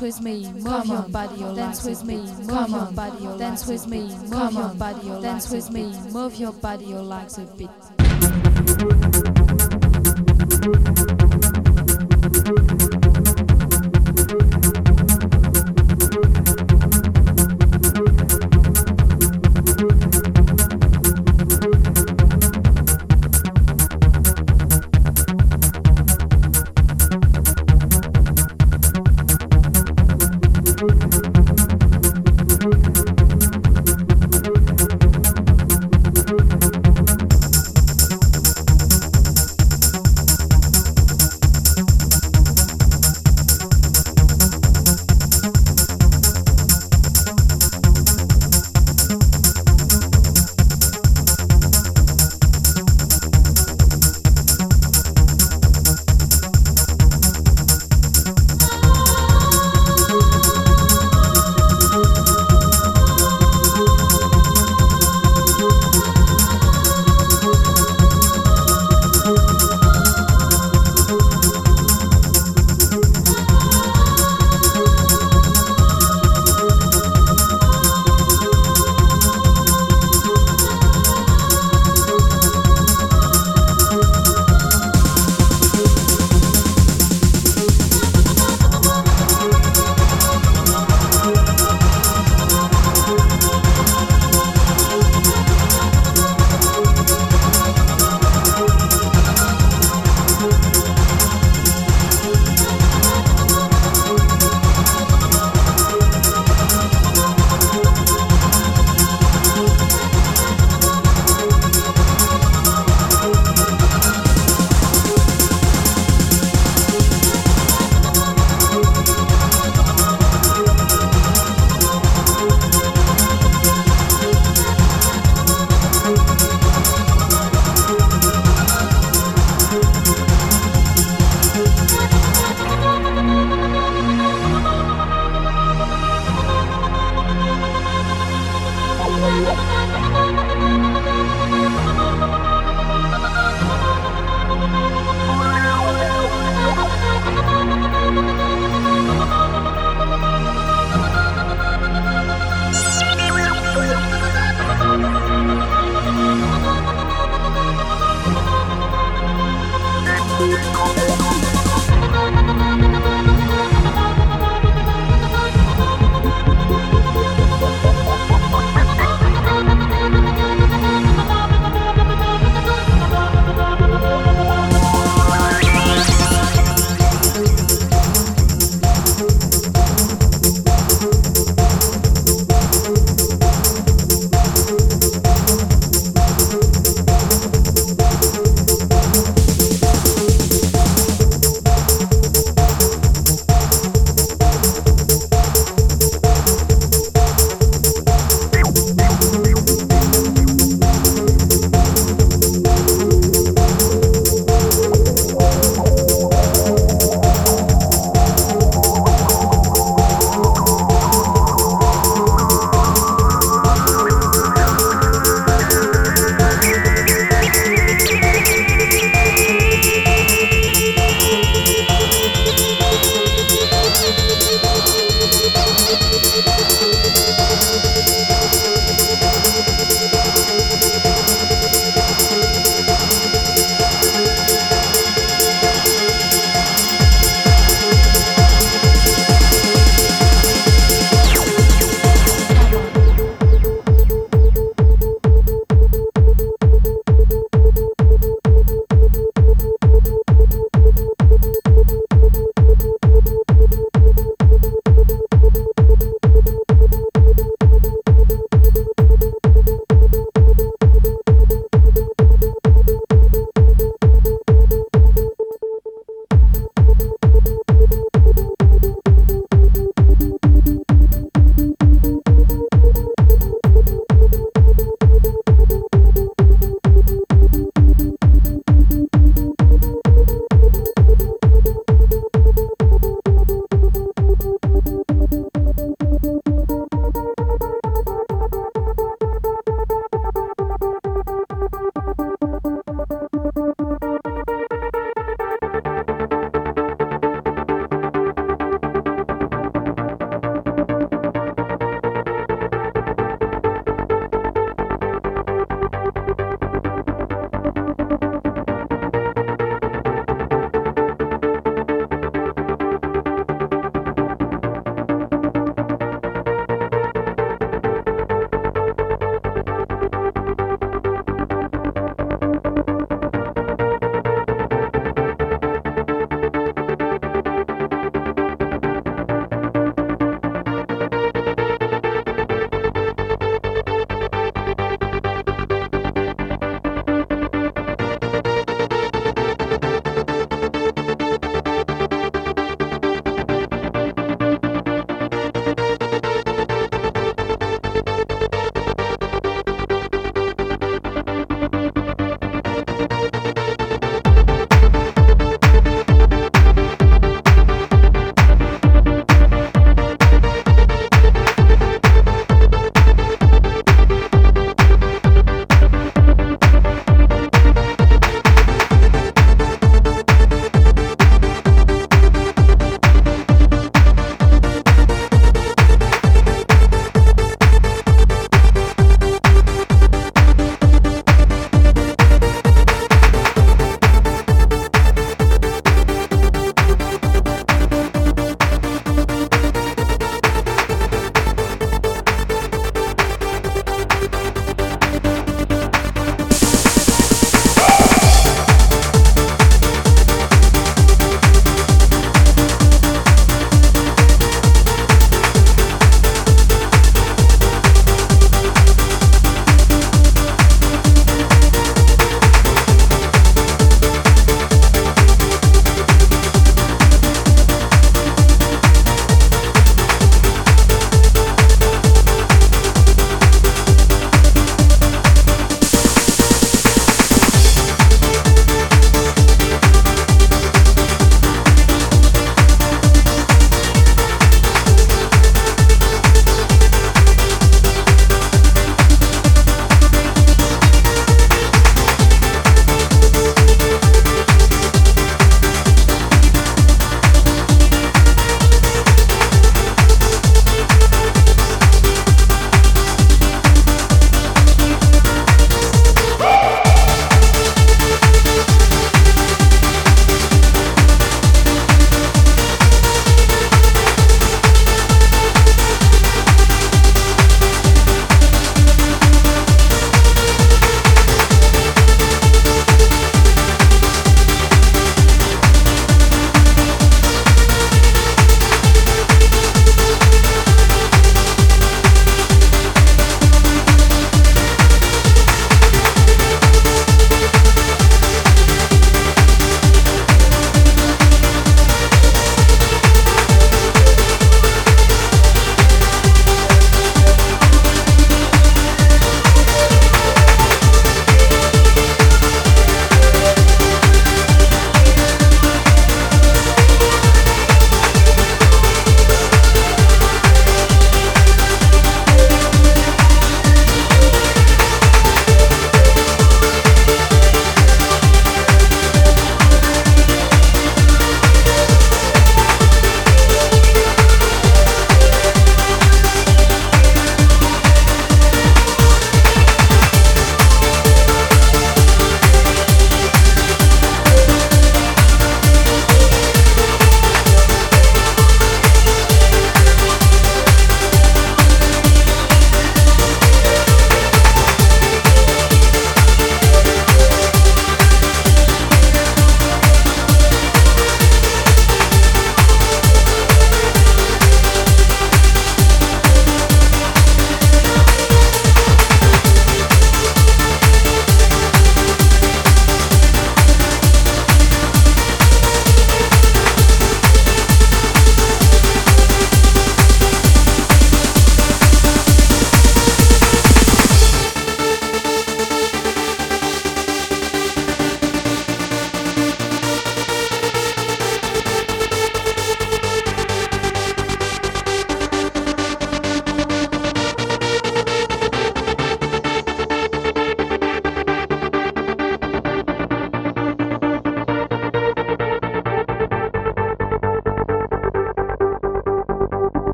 With me, move your body, or dance with me, move your body, or dance with me, move your body, legs a bit.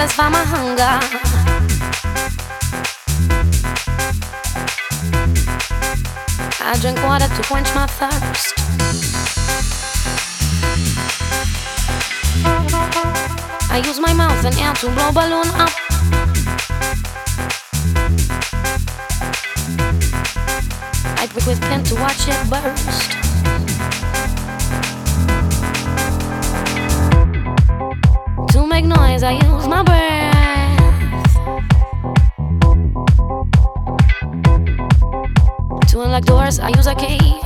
satisfy my hunger. I drink water to quench my thirst. I use my mouth and air to blow balloon up. I prick with pen to watch it burst. make noise, I use my breath. To unlock doors, I use a key.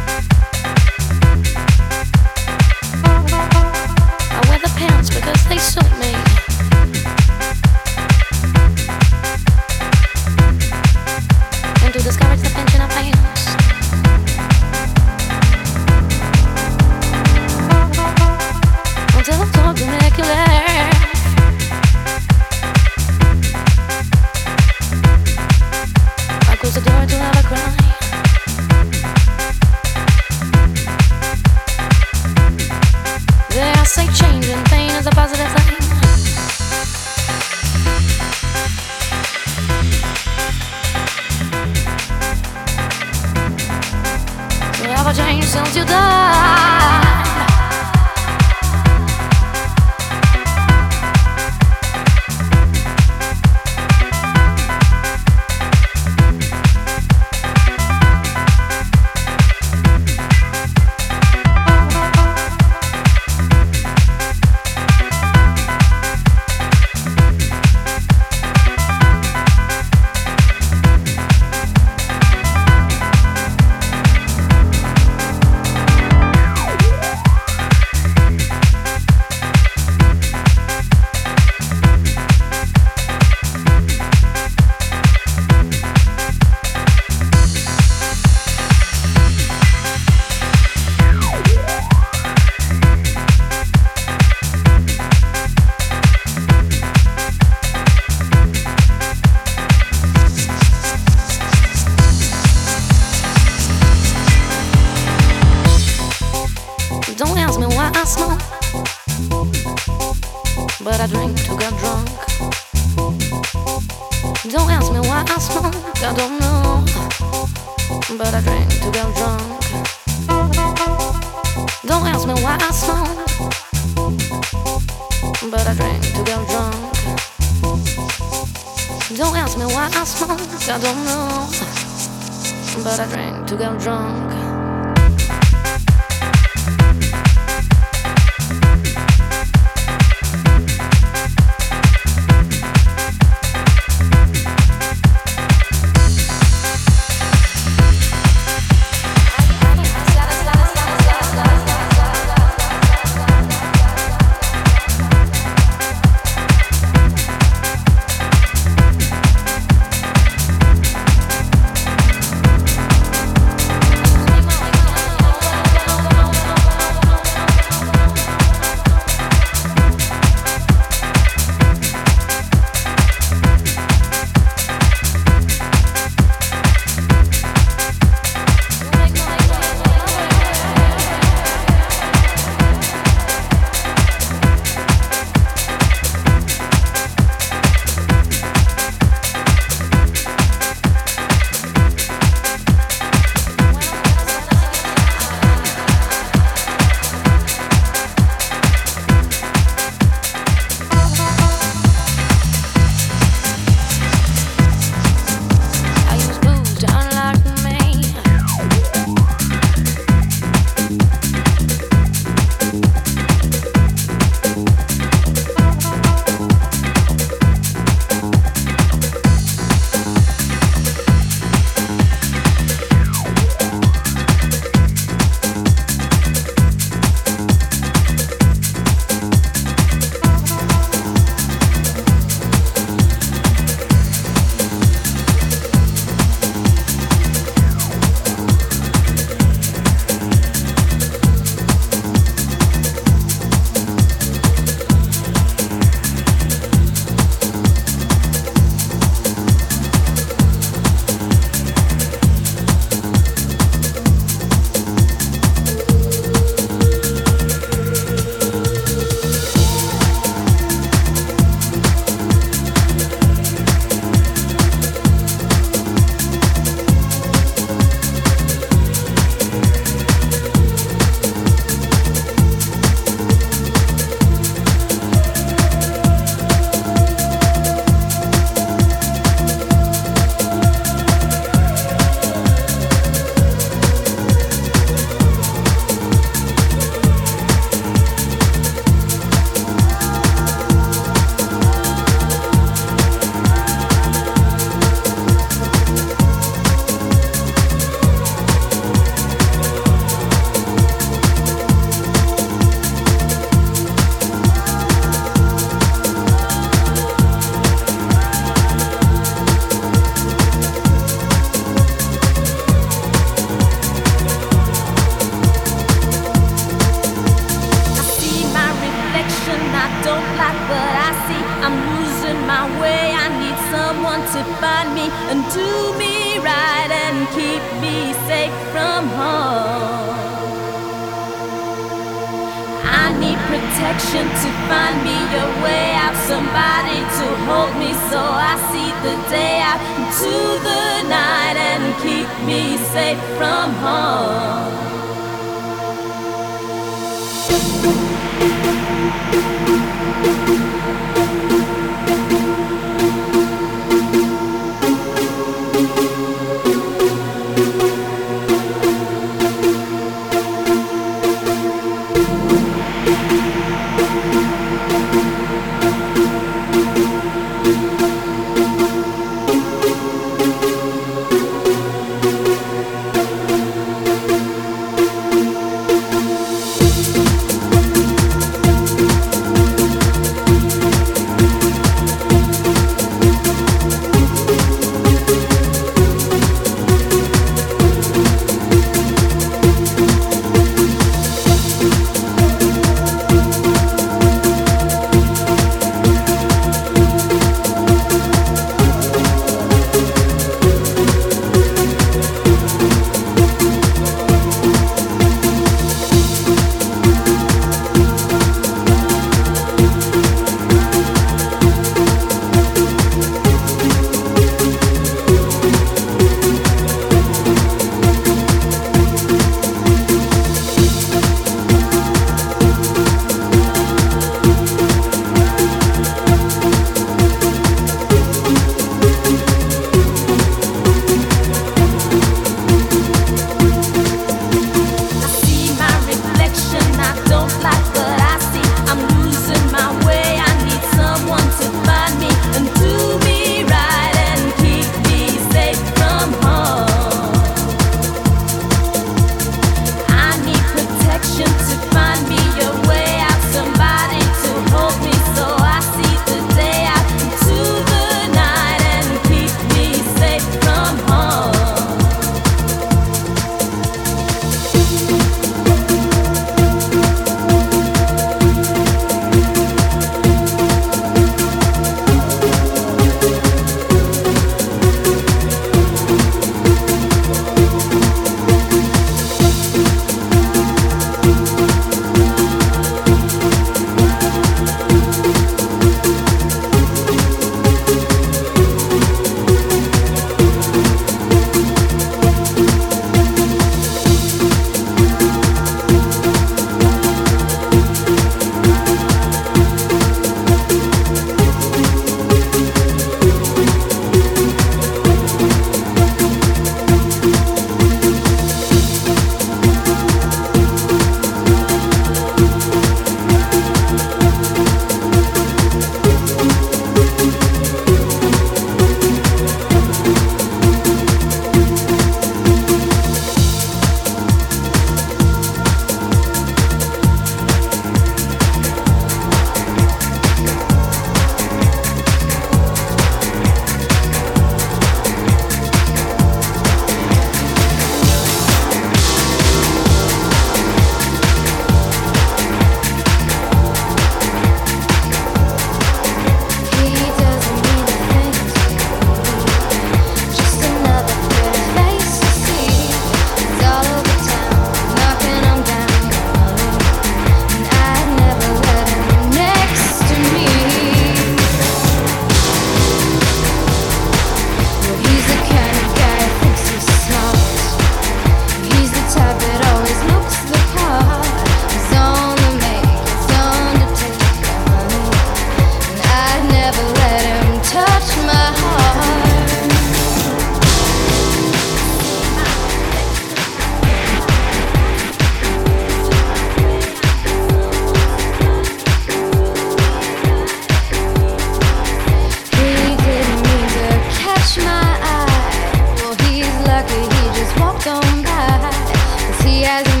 don't. Cause he has